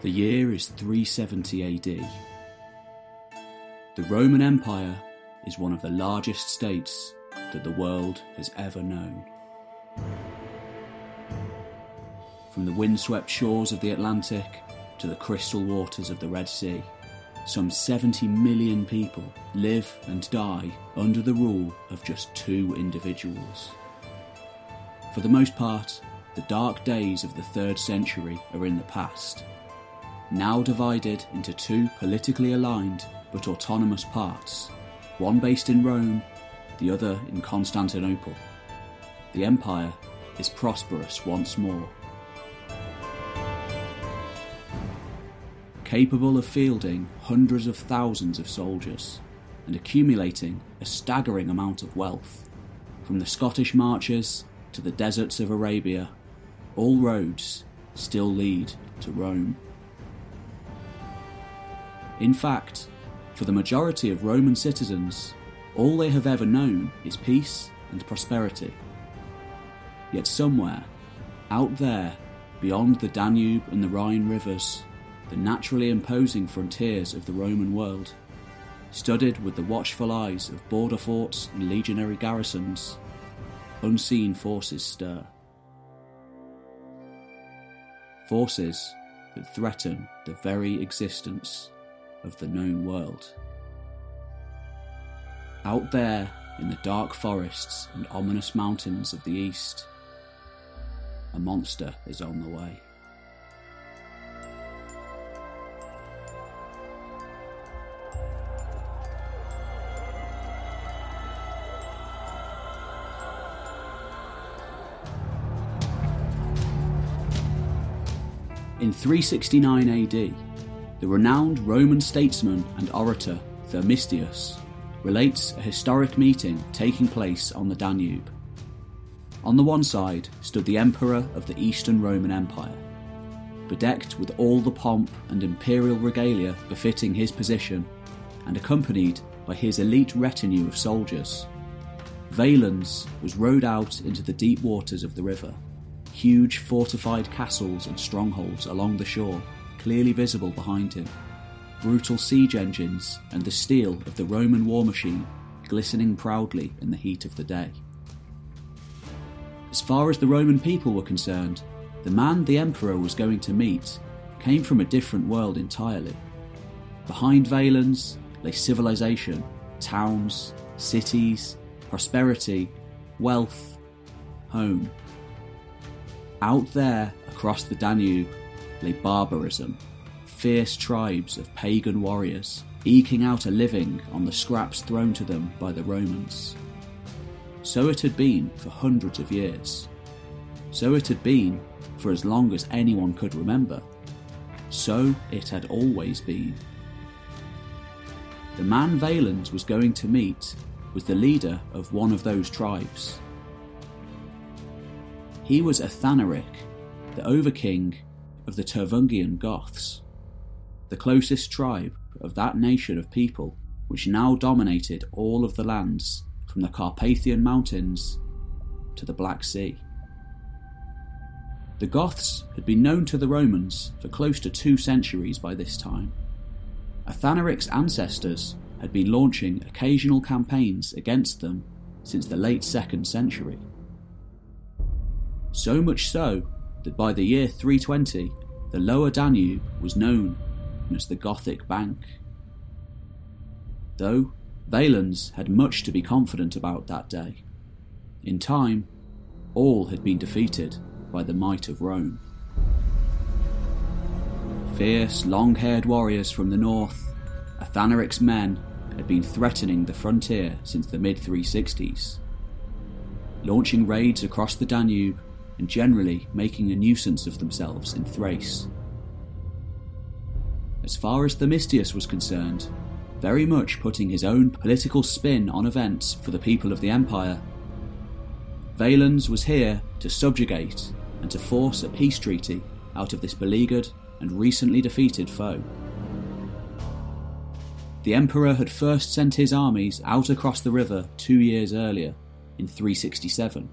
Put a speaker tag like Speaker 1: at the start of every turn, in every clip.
Speaker 1: The year is 370 AD. The Roman Empire is one of the largest states that the world has ever known. From the windswept shores of the Atlantic to the crystal waters of the Red Sea, some 70 million people live and die under the rule of just two individuals. For the most part, the dark days of the 3rd century are in the past, now divided into two politically aligned but autonomous parts, one based in Rome, the other in Constantinople. The empire is prosperous once more. Capable of fielding hundreds of thousands of soldiers and accumulating a staggering amount of wealth, from the Scottish marches to the deserts of Arabia, all roads still lead to Rome. In fact, for the majority of Roman citizens, all they have ever known is peace and prosperity. Yet somewhere, out there, beyond the Danube and the Rhine rivers, the naturally imposing frontiers of the Roman world, studded with the watchful eyes of border forts and legionary garrisons, unseen forces stir. Forces that threaten the very existence of the known world. Out there in the dark forests and ominous mountains of the east, a monster is on the way. In 369 AD, the renowned Roman statesman and orator Themistius relates a historic meeting taking place on the Danube. On the one side stood the Emperor of the Eastern Roman Empire, bedecked with all the pomp and imperial regalia befitting his position, and accompanied by his elite retinue of soldiers. Valens was rowed out into the deep waters of the river, huge fortified castles and strongholds along the shore clearly visible behind him, brutal siege engines and the steel of the Roman war machine glistening proudly in the heat of the day. As far as the Roman people were concerned, the man the emperor was going to meet came from a different world entirely. Behind Valens lay civilization, towns, cities, prosperity, wealth, home. Out there across the Danube lay barbarism, fierce tribes of pagan warriors eking out a living on the scraps thrown to them by the Romans. So it had been for hundreds of years. So it had been for as long as anyone could remember. So it had always been. The man Valens was going to meet was the leader of one of those tribes. He was Athanaric, the Overking of the Tervungian Goths, the closest tribe of that nation of people which now dominated all of the lands from the Carpathian Mountains to the Black Sea. The Goths had been known to the Romans for close to two centuries by this time. Athanaric's ancestors had been launching occasional campaigns against them since the late 2nd century. So much so that by the year 320, the lower Danube was known as the Gothic Bank. Though, Valens had much to be confident about that day. In time, all had been defeated by the might of Rome. Fierce, long haired warriors from the north, Athanaric's men had been threatening the frontier since the mid 360s. Launching raids across the Danube and generally making a nuisance of themselves in Thrace. As far as Themistius was concerned, very much putting his own political spin on events for the people of the Empire. Valens was here to subjugate and to force a peace treaty out of this beleaguered and recently defeated foe. The Emperor had first sent his armies out across the river two years earlier, in 367,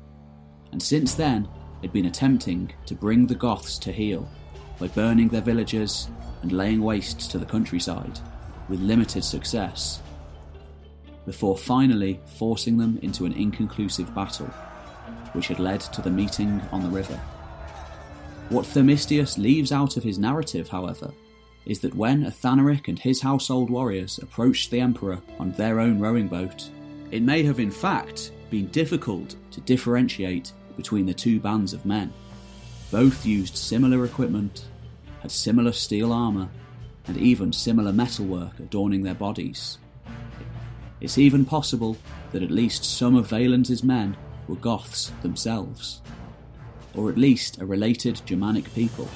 Speaker 1: and since then had been attempting to bring the Goths to heel, by burning their villages and laying waste to the countryside, with limited success, before finally forcing them into an inconclusive battle, which had led to the meeting on the river. What Themistius leaves out of his narrative, however, is that when Athanaric and his household warriors approached the Emperor on their own rowing boat, it may have in fact been difficult to differentiate between the two bands of men. Both used similar equipment, had similar steel armour, and even similar metalwork adorning their bodies. It's even possible that at least some of Valens's men were Goths themselves, or at least a related Germanic people.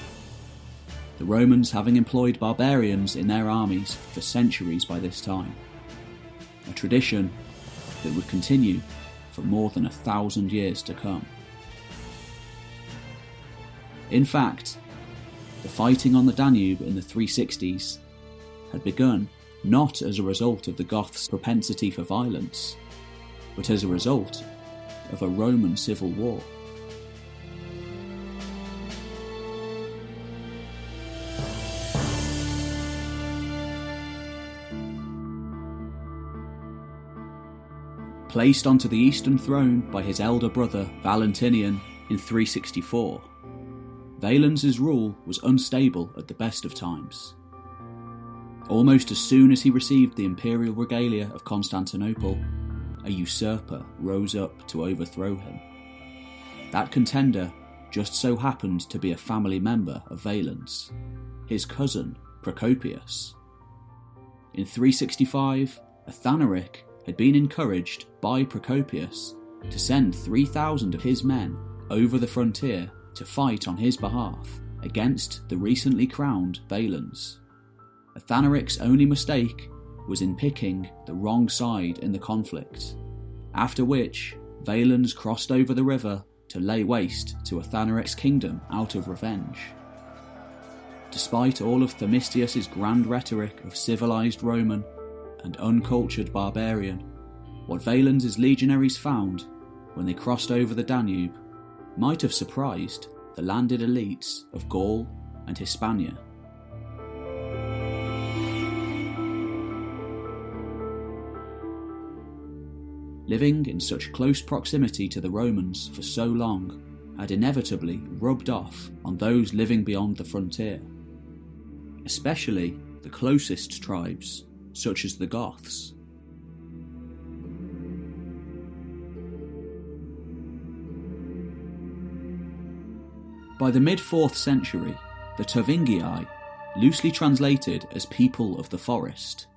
Speaker 1: The Romans having employed barbarians in their armies for centuries by this time, a tradition that would continue for more than a thousand years to come. In fact, the fighting on the Danube in the 360s had begun not as a result of the Goths' propensity for violence, but as a result of a Roman civil war. Placed onto the eastern throne by his elder brother Valentinian in 364, Valens's rule was unstable at the best of times. Almost as soon as he received the imperial regalia of Constantinople, a usurper rose up to overthrow him. That contender just so happened to be a family member of Valens, his cousin Procopius. In 365, Athanaric had been encouraged by Procopius to send 3,000 of his men over the frontier to fight on his behalf against the recently crowned Valens. Athanaric's only mistake was in picking the wrong side in the conflict, after which Valens crossed over the river to lay waste to Athanaric's kingdom out of revenge. Despite all of Themistius's grand rhetoric of civilized Roman and uncultured barbarian, what Valens's legionaries found when they crossed over the Danube might have surprised the landed elites of Gaul and Hispania. Living in such close proximity to the Romans for so long had inevitably rubbed off on those living beyond the frontier, especially the closest tribes, such as the Goths. By the mid 4th century, the Tervingi, loosely translated as people of the forest,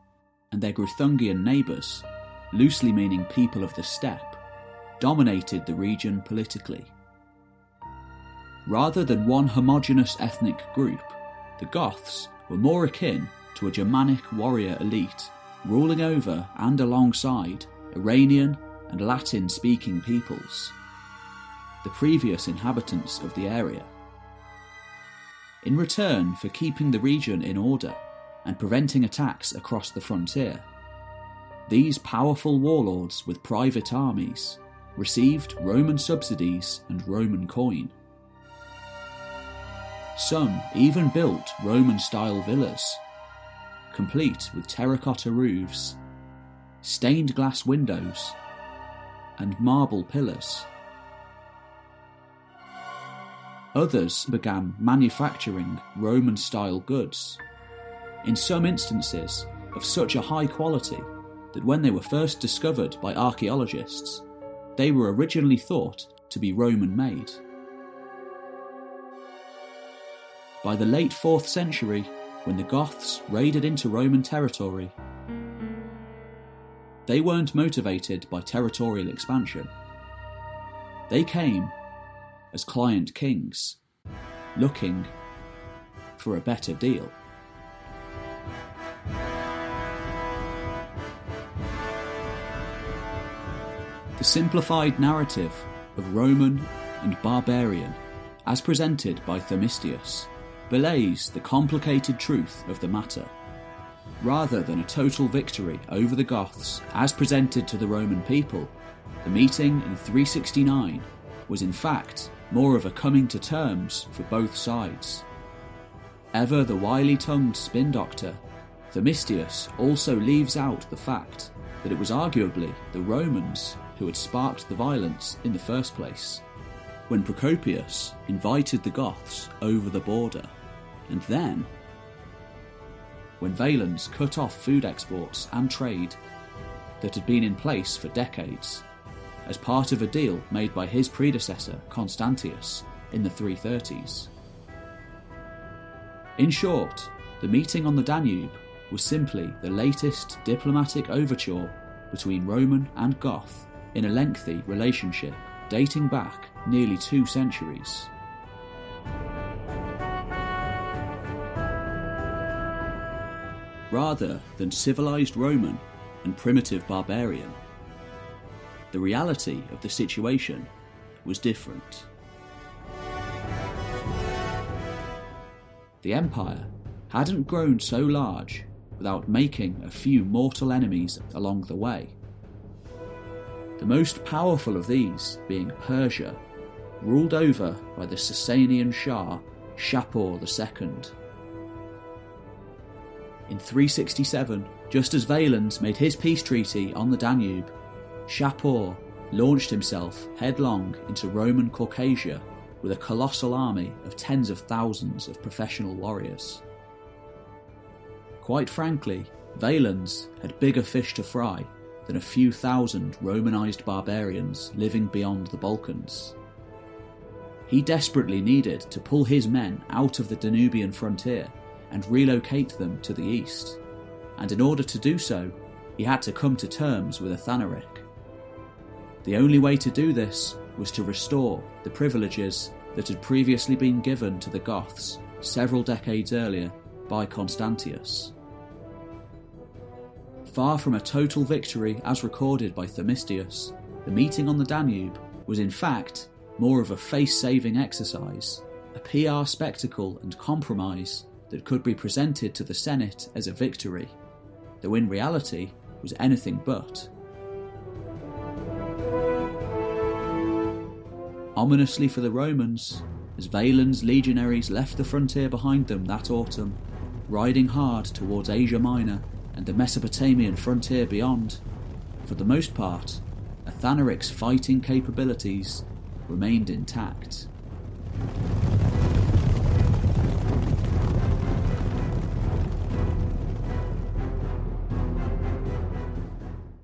Speaker 1: and their Gruthungian neighbours, loosely meaning people of the steppe, dominated the region politically. Rather than one homogenous ethnic group, the Goths were more akin to a Germanic warrior elite, ruling over and alongside Iranian and Latin speaking peoples, the previous inhabitants of the area in return for keeping the region in order and preventing attacks across the frontier. These powerful warlords with private armies received Roman subsidies and Roman coin. Some even built Roman style villas, complete with terracotta roofs, stained glass windows, and marble pillars. Others began manufacturing Roman style goods, in some instances of such a high quality that when they were first discovered by archaeologists, they were originally thought to be Roman made. By the late 4th century, when the Goths raided into Roman territory, they weren't motivated by territorial expansion. They came as client kings, looking for a better deal. The simplified narrative of Roman and barbarian, as presented by Themistius, belays the complicated truth of the matter. Rather than a total victory over the Goths as presented to the Roman people, the meeting in 369 was in fact more of a coming to terms for both sides. Ever the wily tongued spin doctor, Themistius also leaves out the fact that it was arguably the Romans who had sparked the violence in the first place, when Procopius invited the Goths over the border, and then when Valens cut off food exports and trade that had been in place for decades as part of a deal made by his predecessor Constantius in the 330s. In short, the meeting on the Danube was simply the latest diplomatic overture between Roman and Goth in a lengthy relationship dating back nearly two centuries. Rather than civilized Roman and primitive barbarian, the reality of the situation was different. The empire hadn't grown so large without making a few mortal enemies along the way. The most powerful of these being Persia, ruled over by the Sasanian Shah Shapur II. In 367, just as Valens made his peace treaty on the Danube, Shapur launched himself headlong into Roman Caucasia with a colossal army of tens of thousands of professional warriors. Quite frankly, Valens had bigger fish to fry than a few thousand Romanized barbarians living beyond the Balkans. He desperately needed to pull his men out of the Danubian frontier and relocate them to the east, and in order to do so, he had to come to terms with Athanaric. The only way to do this was to restore the privileges that had previously been given to the Goths several decades earlier by Constantius. Far from a total victory as recorded by Themistius, the meeting on the Danube was in fact more of a face saving exercise, a PR spectacle and compromise that could be presented to the Senate as a victory, though in reality was anything but. Ominously for the Romans, as Valens' legionaries left the frontier behind them that autumn, riding hard towards Asia Minor and the Mesopotamian frontier beyond, for the most part, Athanaric's fighting capabilities remained intact.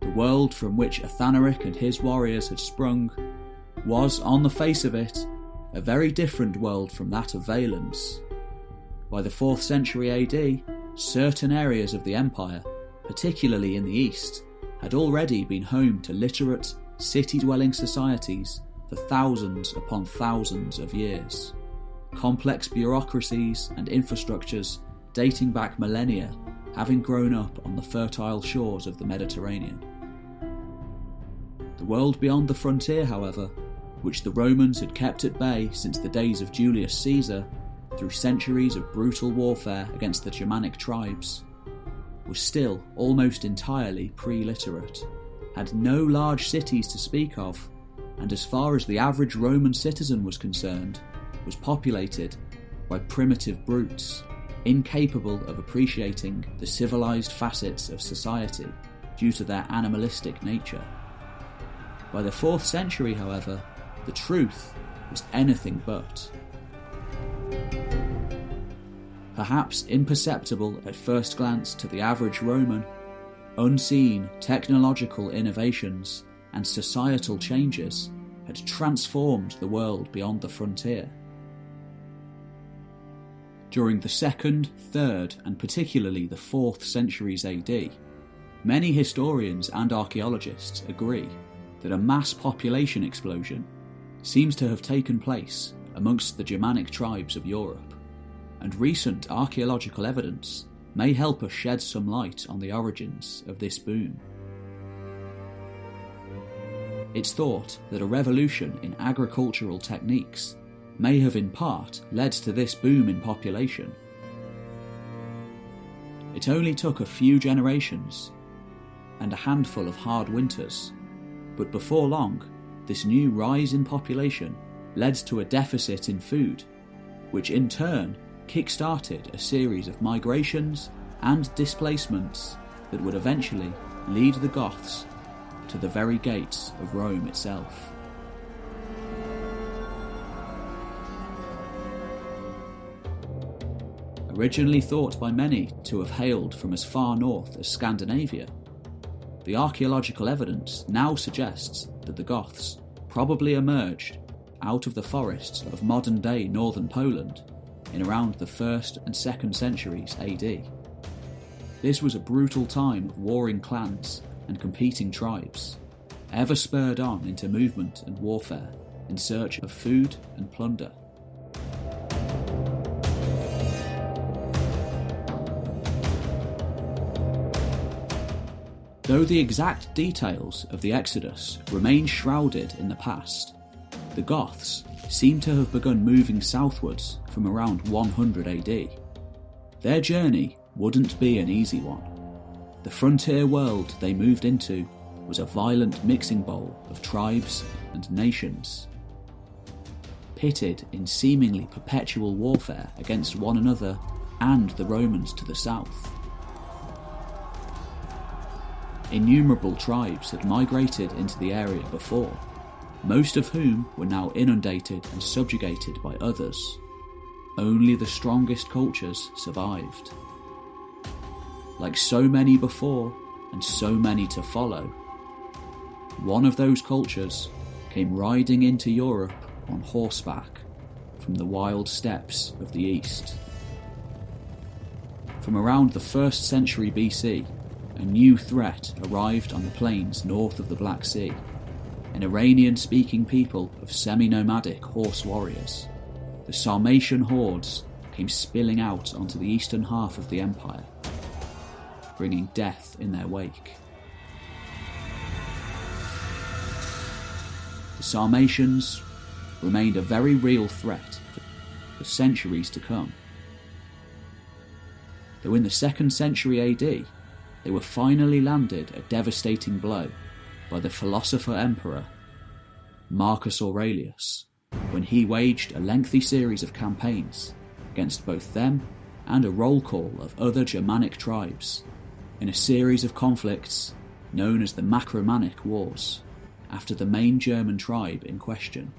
Speaker 1: The world from which Athanaric and his warriors had sprung was, on the face of it, a very different world from that of Valens. By the 4th century AD, certain areas of the empire, particularly in the east, had already been home to literate, city dwelling societies for thousands upon thousands of years. Complex bureaucracies and infrastructures dating back millennia having grown up on the fertile shores of the Mediterranean. The world beyond the frontier, however, which the Romans had kept at bay since the days of Julius Caesar through centuries of brutal warfare against the Germanic tribes, was still almost entirely pre literate, had no large cities to speak of, and as far as the average Roman citizen was concerned, was populated by primitive brutes, incapable of appreciating the civilized facets of society due to their animalistic nature. By the 4th century, however, the truth was anything but. Perhaps imperceptible at first glance to the average Roman, unseen technological innovations and societal changes had transformed the world beyond the frontier. During the 2nd, 3rd, and particularly the 4th centuries AD, many historians and archaeologists agree that a mass population explosion seems to have taken place amongst the Germanic tribes of Europe, and recent archaeological evidence may help us shed some light on the origins of this boom. It's thought that a revolution in agricultural techniques may have in part led to this boom in population. It only took a few generations and a handful of hard winters, but before long, this new rise in population led to a deficit in food, which in turn kick started a series of migrations and displacements that would eventually lead the Goths to the very gates of Rome itself. Originally thought by many to have hailed from as far north as Scandinavia, the archaeological evidence now suggests that the Goths probably emerged out of the forests of modern day northern Poland in around the 1st and 2nd centuries AD. This was a brutal time of warring clans and competing tribes, ever spurred on into movement and warfare in search of food and plunder. Though the exact details of the Exodus remain shrouded in the past, the Goths seem to have begun moving southwards from around 100 AD. Their journey wouldn't be an easy one. The frontier world they moved into was a violent mixing bowl of tribes and nations. Pitted in seemingly perpetual warfare against one another and the Romans to the south. Innumerable tribes had migrated into the area before, most of whom were now inundated and subjugated by others. Only the strongest cultures survived. Like so many before, and so many to follow, one of those cultures came riding into Europe on horseback from the wild steppes of the east. From around the 1st century BC, a new threat arrived on the plains north of the Black Sea an Iranian speaking people of semi nomadic horse warriors. The Sarmatian hordes came spilling out onto the eastern half of the empire, bringing death in their wake. The Sarmatians remained a very real threat for centuries to come. Though in the 2nd century AD, they were finally landed a devastating blow by the philosopher emperor Marcus Aurelius when he waged a lengthy series of campaigns against both them and a roll call of other Germanic tribes in a series of conflicts known as the Marcomannic Wars after the main German tribe in question.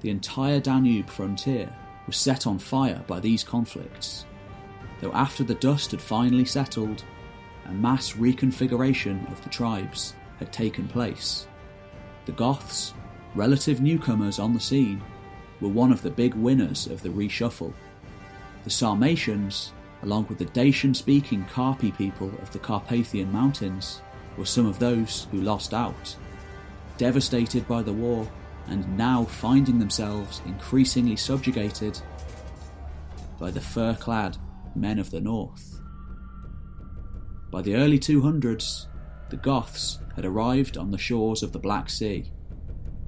Speaker 1: The entire Danube frontier was set on fire by these conflicts, though after the dust had finally settled a mass reconfiguration of the tribes had taken place. The Goths, relative newcomers on the scene, were one of the big winners of the reshuffle. The Sarmatians, along with the Dacian speaking Carpi people of the Carpathian Mountains, were some of those who lost out. Devastated by the war and now finding themselves increasingly subjugated by the fur clad men of the north. By the early 200s, the Goths had arrived on the shores of the Black Sea,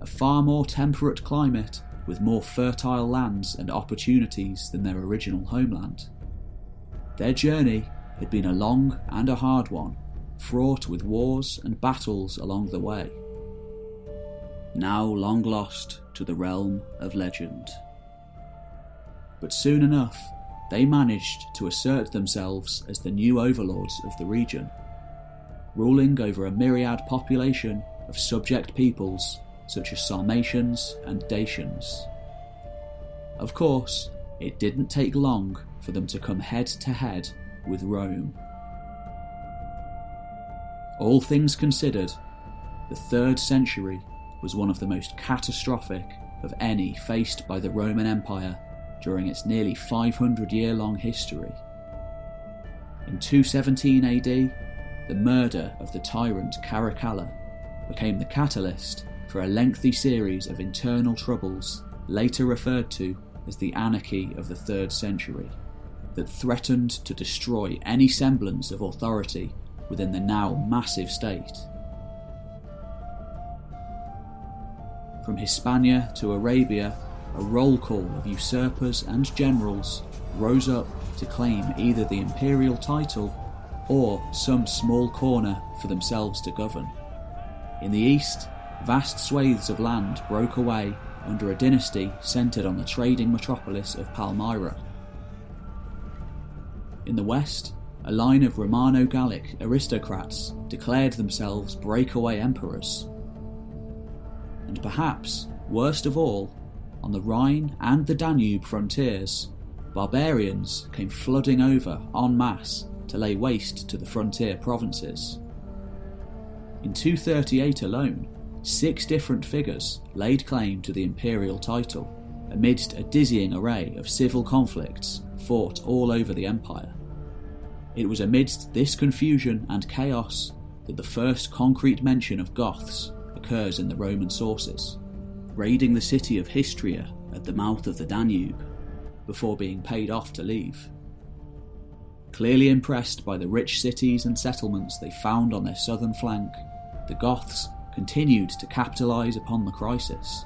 Speaker 1: a far more temperate climate with more fertile lands and opportunities than their original homeland. Their journey had been a long and a hard one, fraught with wars and battles along the way. Now long lost to the realm of legend. But soon enough, they managed to assert themselves as the new overlords of the region, ruling over a myriad population of subject peoples such as Sarmatians and Dacians. Of course, it didn't take long for them to come head to head with Rome. All things considered, the 3rd century was one of the most catastrophic of any faced by the Roman Empire during its nearly 500 year long history. In 217 AD, the murder of the tyrant Caracalla became the catalyst for a lengthy series of internal troubles, later referred to as the Anarchy of the 3rd century, that threatened to destroy any semblance of authority within the now massive state. From Hispania to Arabia, a roll call of usurpers and generals rose up to claim either the imperial title or some small corner for themselves to govern. In the east, vast swathes of land broke away under a dynasty centred on the trading metropolis of Palmyra, In the west, a line of Romano Gallic aristocrats declared themselves breakaway emperors. And perhaps, worst of all, on the Rhine and the Danube frontiers, barbarians came flooding over en masse to lay waste to the frontier provinces. In 238 alone, six different figures laid claim to the imperial title amidst a dizzying array of civil conflicts fought all over the empire. It was amidst this confusion and chaos that the first concrete mention of Goths occurs in the Roman sources, raiding the city of Histria at the mouth of the Danube before being paid off to leave. Clearly impressed by the rich cities and settlements they found on their southern flank, the Goths continued to capitalise upon the crisis,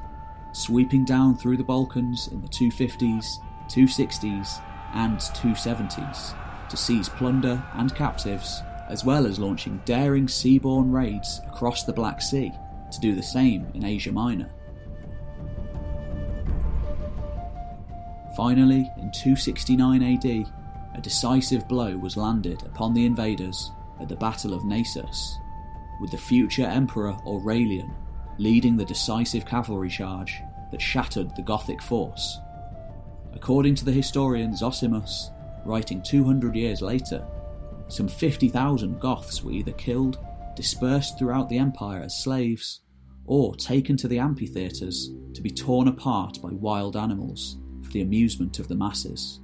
Speaker 1: sweeping down through the Balkans in the 250s, 260s, and 270s to seize plunder and captives, as well as launching daring seaborne raids across the Black Sea to do the same in Asia Minor. Finally, in 269 AD, a decisive blow was landed upon the invaders at the Battle of Naissus, with the future Emperor Aurelian leading the decisive cavalry charge that shattered the Gothic force. According to the historian Zosimus, writing 200 years later, some 50,000 Goths were either killed, dispersed throughout the empire as slaves, or taken to the amphitheatres to be torn apart by wild animals for the amusement of the masses.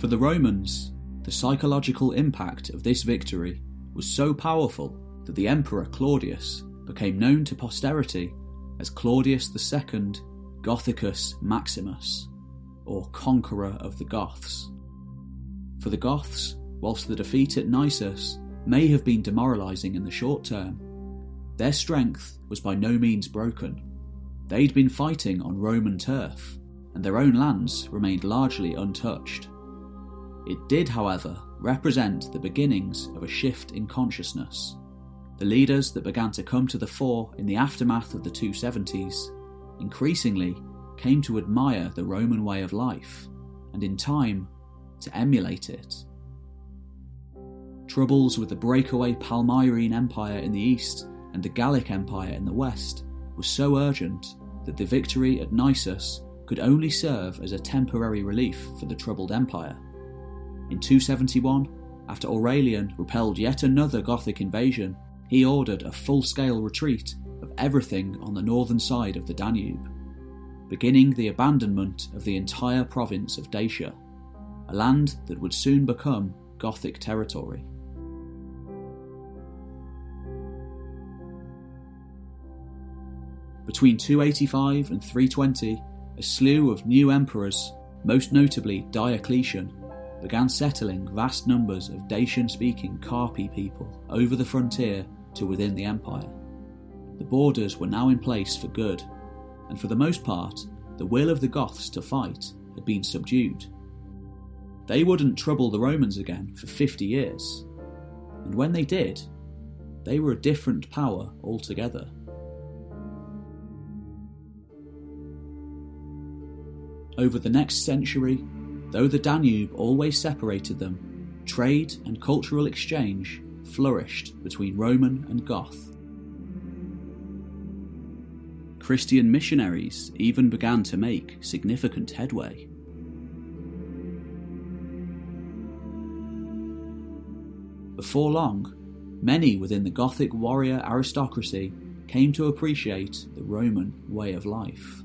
Speaker 1: For the Romans, the psychological impact of this victory was so powerful that the Emperor Claudius became known to posterity as Claudius II Gothicus Maximus, or Conqueror of the Goths. For the Goths, whilst the defeat at Naissus may have been demoralising in the short term, their strength was by no means broken. They'd been fighting on Roman turf, and their own lands remained largely untouched. It did, however, represent the beginnings of a shift in consciousness. The leaders that began to come to the fore in the aftermath of the 270s increasingly came to admire the Roman way of life, and in time, to emulate it. Troubles with the breakaway Palmyrene Empire in the east and the Gallic Empire in the west were so urgent that the victory at Naissus could only serve as a temporary relief for the troubled empire. In 271, after Aurelian repelled yet another Gothic invasion, he ordered a full scale retreat of everything on the northern side of the Danube beginning the abandonment of the entire province of Dacia, a land that would soon become Gothic territory. Between 285 and 320, a slew of new emperors, most notably Diocletian, began settling vast numbers of Dacian speaking Carpi people over the frontier to within the empire. The borders were now in place for good and for the most part, the will of the Goths to fight had been subdued. They wouldn't trouble the Romans again for 50 years, and when they did, they were a different power altogether. Over the next century, though the Danube always separated them, trade and cultural exchange flourished between Roman and Goth. Christian missionaries even began to make significant headway. Before long, many within the Gothic warrior aristocracy came to appreciate the Roman way of life.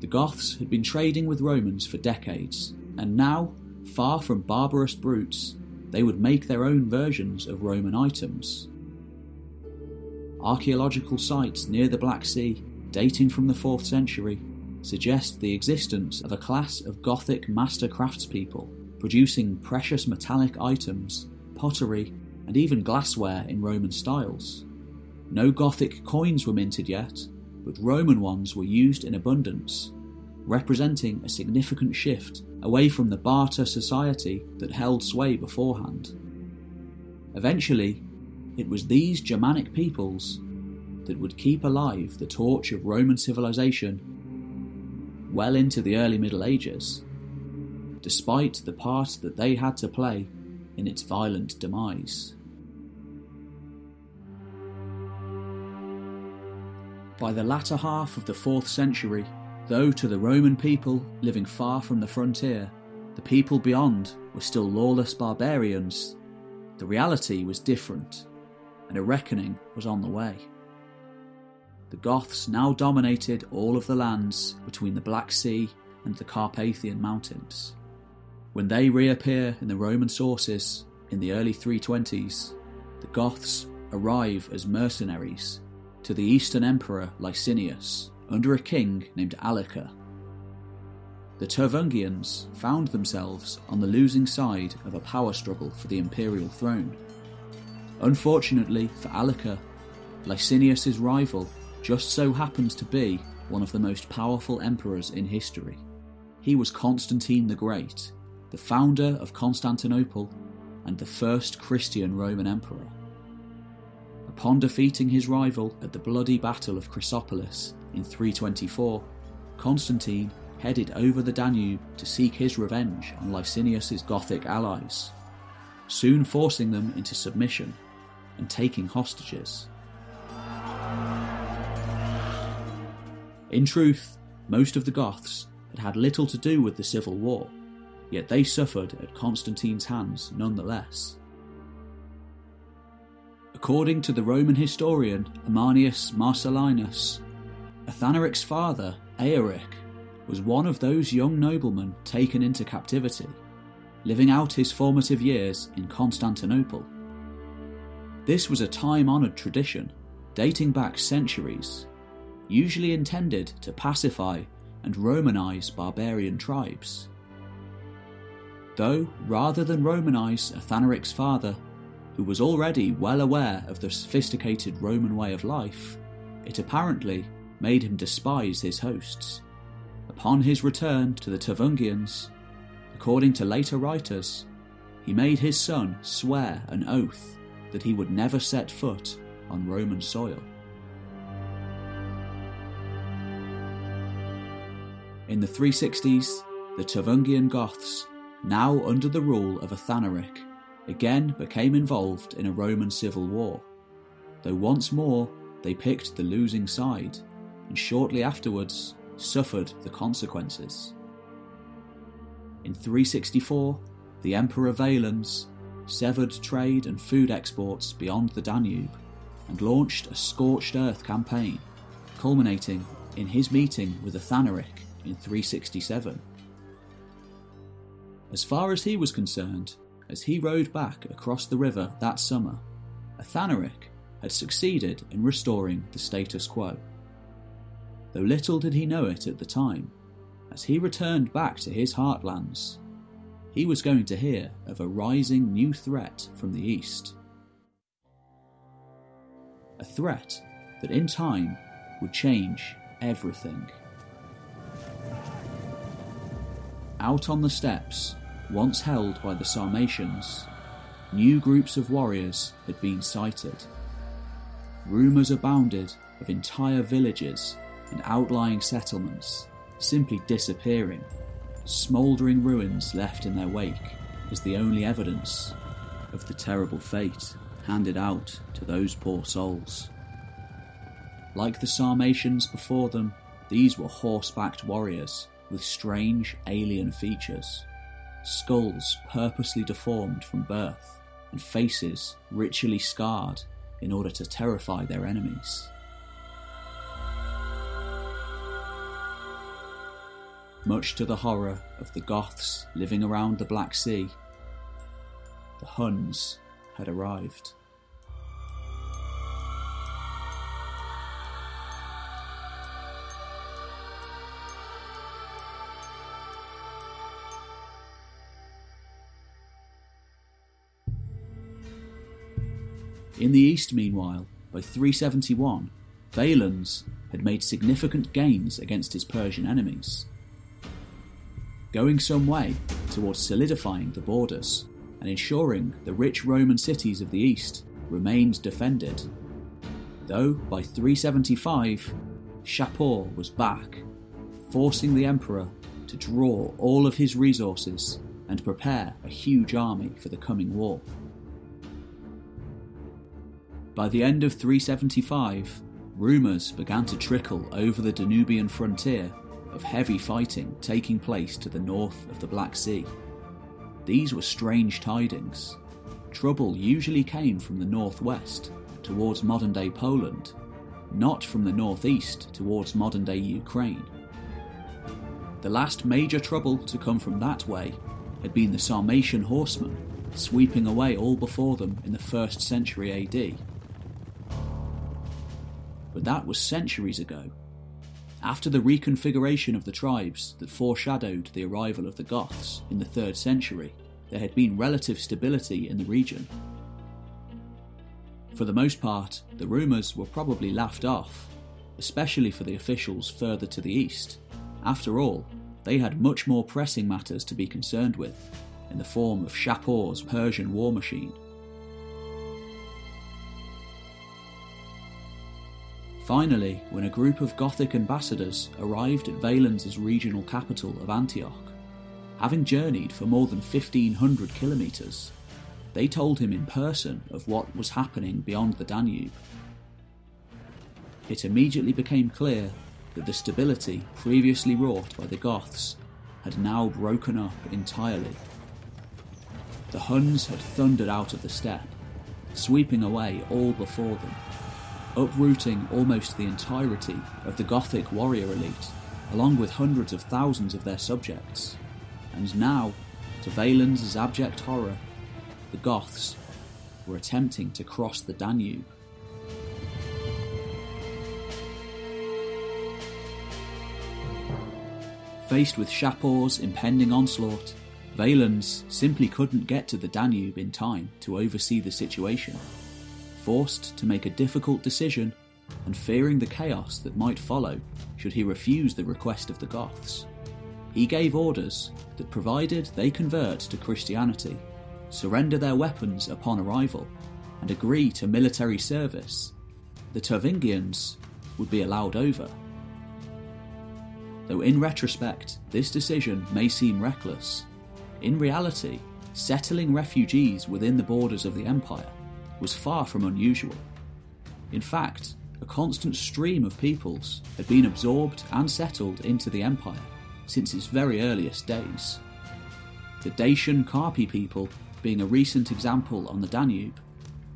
Speaker 1: The Goths had been trading with Romans for decades, and now, far from barbarous brutes, they would make their own versions of Roman items. Archaeological sites near the Black Sea, dating from the 4th century, suggest the existence of a class of Gothic master craftspeople producing precious metallic items, pottery, and even glassware in Roman styles. No Gothic coins were minted yet, but Roman ones were used in abundance, representing a significant shift away from the barter society that held sway beforehand. Eventually, it was these Germanic peoples that would keep alive the torch of Roman civilization well into the early Middle Ages despite the part that they had to play in its violent demise. By the latter half of the 4th century, though to the Roman people living far from the frontier, the people beyond were still lawless barbarians, the reality was different, and a reckoning was on the way. The Goths now dominated all of the lands between the Black Sea and the Carpathian Mountains. When they reappear in the Roman sources in the early 320s, the Goths arrive as mercenaries to the Eastern Emperor Licinius under a king named Allica. The Tervungians found themselves on the losing side of a power struggle for the imperial throne. Unfortunately for Allica, Licinius's rival just so happens to be one of the most powerful emperors in history. He was Constantine the Great, the founder of Constantinople and the first Christian Roman emperor. Upon defeating his rival at the bloody Battle of Chrysopolis in 324, Constantine headed over the Danube to seek his revenge on Licinius's Gothic allies, soon forcing them into submission and taking hostages. In truth, most of the Goths had had little to do with the civil war, yet they suffered at Constantine's hands nonetheless. According to the Roman historian Ammianus Marcellinus, Athanaric's father, Eoric, was one of those young noblemen taken into captivity, living out his formative years in Constantinople. This was a time honoured tradition, dating back centuries, usually intended to pacify and Romanize barbarian tribes. Though, rather than Romanize Athanaric's father, who was already well aware of the sophisticated Roman way of life, it apparently made him despise his hosts. Upon his return to the Tervungians, according to later writers, he made his son swear an oath that he would never set foot on Roman soil. In the 360s, the Tervungian Goths, now under the rule of Athanaric, again became involved in a Roman civil war, though once more they picked the losing side and shortly afterwards suffered the consequences. In 364, the Emperor Valens severed trade and food exports beyond the Danube and launched a scorched earth campaign, culminating in his meeting with Athanaric in 367. As far as he was concerned, as he rowed back across the river that summer, Athanaric had succeeded in restoring the status quo. Though little did he know it at the time, as he returned back to his heartlands, he was going to hear of a rising new threat from the east. A threat that in time would change everything. Out on the steppes, once held by the Sarmatians, new groups of warriors had been sighted. Rumours abounded of entire villages and outlying settlements simply disappearing, smouldering ruins left in their wake as the only evidence of the terrible fate handed out to those poor souls. Like the Sarmatians before them, these were horse-backed warriors with strange alien features skulls purposely deformed from birth, and faces ritually scarred in order to terrify their enemies. Much to the horror of the Goths living around the Black Sea, the Huns had arrived. In the east, meanwhile, by 371, Valens had made significant gains against his Persian enemies, going some way towards solidifying the borders and ensuring the rich Roman cities of the east remained defended. Though by 375, Shapur was back, forcing the emperor to draw all of his resources and prepare a huge army for the coming war. By the end of 375, rumours began to trickle over the Danubian frontier of heavy fighting taking place to the north of the Black Sea. These were strange tidings. Trouble usually came from the northwest, towards modern day Poland, not from the northeast towards modern day Ukraine. The last major trouble to come from that way had been the Sarmatian horsemen, sweeping away all before them in the 1st century AD. But that was centuries ago. After the reconfiguration of the tribes that foreshadowed the arrival of the Goths in the 3rd century, there had been relative stability in the region. For the most part, the rumours were probably laughed off, especially for the officials further to the east. After all, they had much more pressing matters to be concerned with, in the form of Shapur's Persian war machine. Finally, when a group of Gothic ambassadors arrived at Valens's regional capital of Antioch, having journeyed for more than 1500 kilometres, they told him in person of what was happening beyond the Danube. It immediately became clear that the stability previously wrought by the Goths had now broken up entirely. The Huns had thundered out of the steppe, sweeping away all before them, uprooting almost the entirety of the Gothic warrior elite, along with hundreds of thousands of their subjects. And now, to Valens's abject horror, the Goths were attempting to cross the Danube. Faced with Shapur's impending onslaught, Valens simply couldn't get to the Danube in time to oversee the situation. Forced to make a difficult decision, and fearing the chaos that might follow should he refuse the request of the Goths, he gave orders that provided they convert to Christianity, surrender their weapons upon arrival, and agree to military service, the Tervingians would be allowed over. Though in retrospect, this decision may seem reckless, in reality, settling refugees within the borders of the empire was far from unusual. In fact, a constant stream of peoples had been absorbed and settled into the empire since its very earliest days. The Dacian Carpi people being a recent example on the Danube,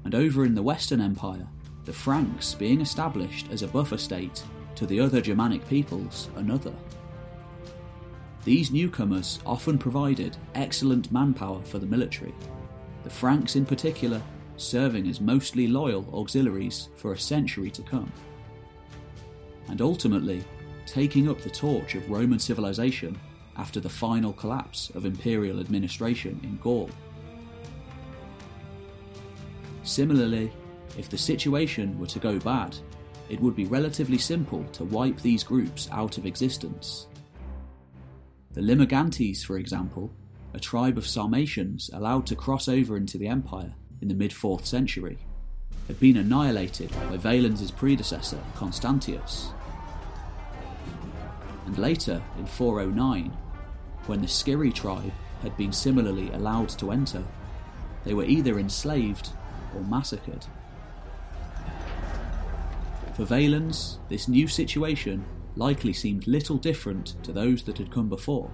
Speaker 1: and over in the Western Empire, the Franks being established as a buffer state to the other Germanic peoples another. These newcomers often provided excellent manpower for the military, the Franks in particular serving as mostly loyal auxiliaries for a century to come. And ultimately, taking up the torch of Roman civilization after the final collapse of imperial administration in Gaul. Similarly, if the situation were to go bad, it would be relatively simple to wipe these groups out of existence. The Limigantes, for example, a tribe of Sarmatians allowed to cross over into the empire in the mid 4th century, had been annihilated by Valens's predecessor, Constantius. And later, in 409, when the Scyrri tribe had been similarly allowed to enter, they were either enslaved or massacred. For Valens, this new situation likely seemed little different to those that had come before,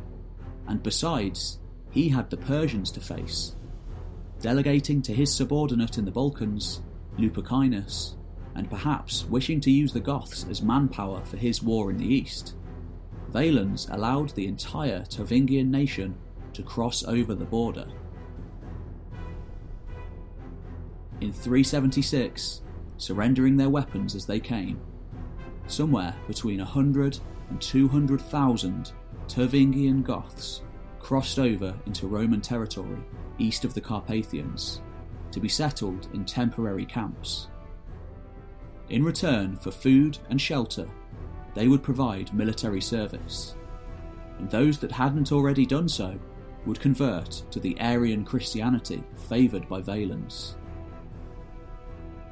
Speaker 1: and besides, he had the Persians to face. Delegating to his subordinate in the Balkans, Lupicinus, and perhaps wishing to use the Goths as manpower for his war in the east, Valens allowed the entire Tervingian nation to cross over the border. In 376, surrendering their weapons as they came. Somewhere between 100 and 200,000 Tervingian Goths crossed over into Roman territory east of the Carpathians to be settled in temporary camps. In return for food and shelter, they would provide military service, and those that hadn't already done so would convert to the Arian Christianity favoured by Valens.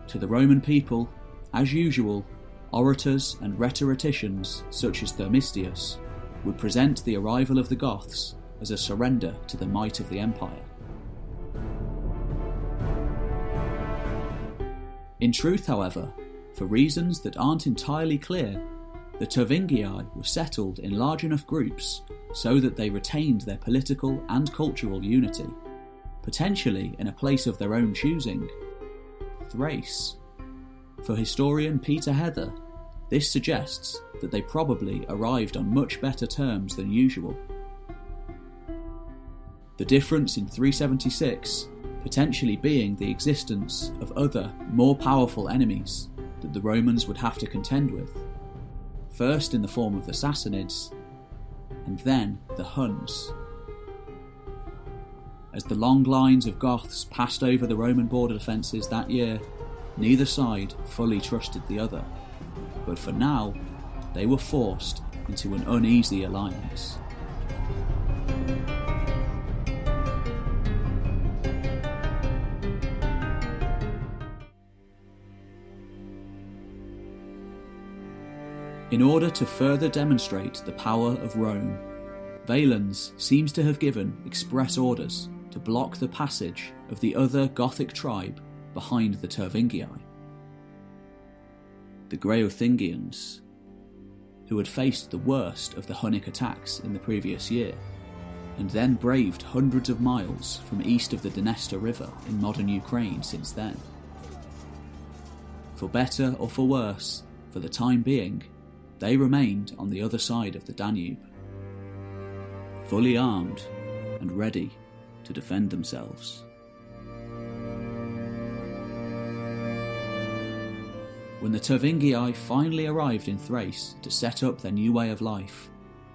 Speaker 1: To the Roman people, as usual, orators and rhetoricians such as Themistius would present the arrival of the Goths as a surrender to the might of the empire. In truth, however, for reasons that aren't entirely clear, the Tervingi were settled in large enough groups so that they retained their political and cultural unity, potentially in a place of their own choosing Thrace. For historian Peter Heather, this suggests that they probably arrived on much better terms than usual. The difference in 376 potentially being the existence of other, more powerful enemies that the Romans would have to contend with first in the form of the Sassanids, and then the Huns. As the long lines of Goths passed over the Roman border defences that year, neither side fully trusted the other, but for now, they were forced into an uneasy alliance. In order to further demonstrate the power of Rome, Valens seems to have given express orders to block the passage of the other Gothic tribe behind the Tervingi. The Greuthungians, who had faced the worst of the Hunnic attacks in the previous year, and then braved hundreds of miles from east of the Dniester River in modern Ukraine since then. For better or for worse, for the time being, they remained on the other side of the Danube, fully armed and ready to defend themselves. When the Tervingi finally arrived in Thrace to set up their new way of life,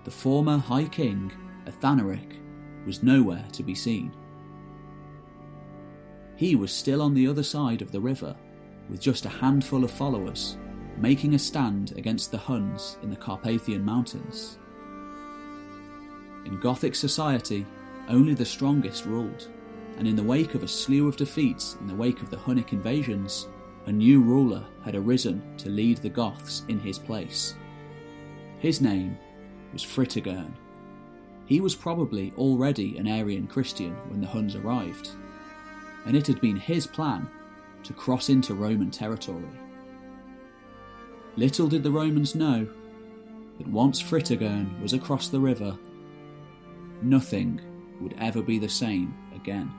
Speaker 1: the former High King, Athanaric, was nowhere to be seen. He was still on the other side of the river, with just a handful of followers making a stand against the Huns in the Carpathian Mountains. In Gothic society, only the strongest ruled, and in the wake of a slew of defeats in the wake of the Hunnic invasions, a new ruler had arisen to lead the Goths in his place. His name was Fritigern. He was probably already an Arian Christian when the Huns arrived, and it had been his plan to cross into Roman territory. Little did the Romans know that once Fritigern was across the river, nothing would ever be the same again.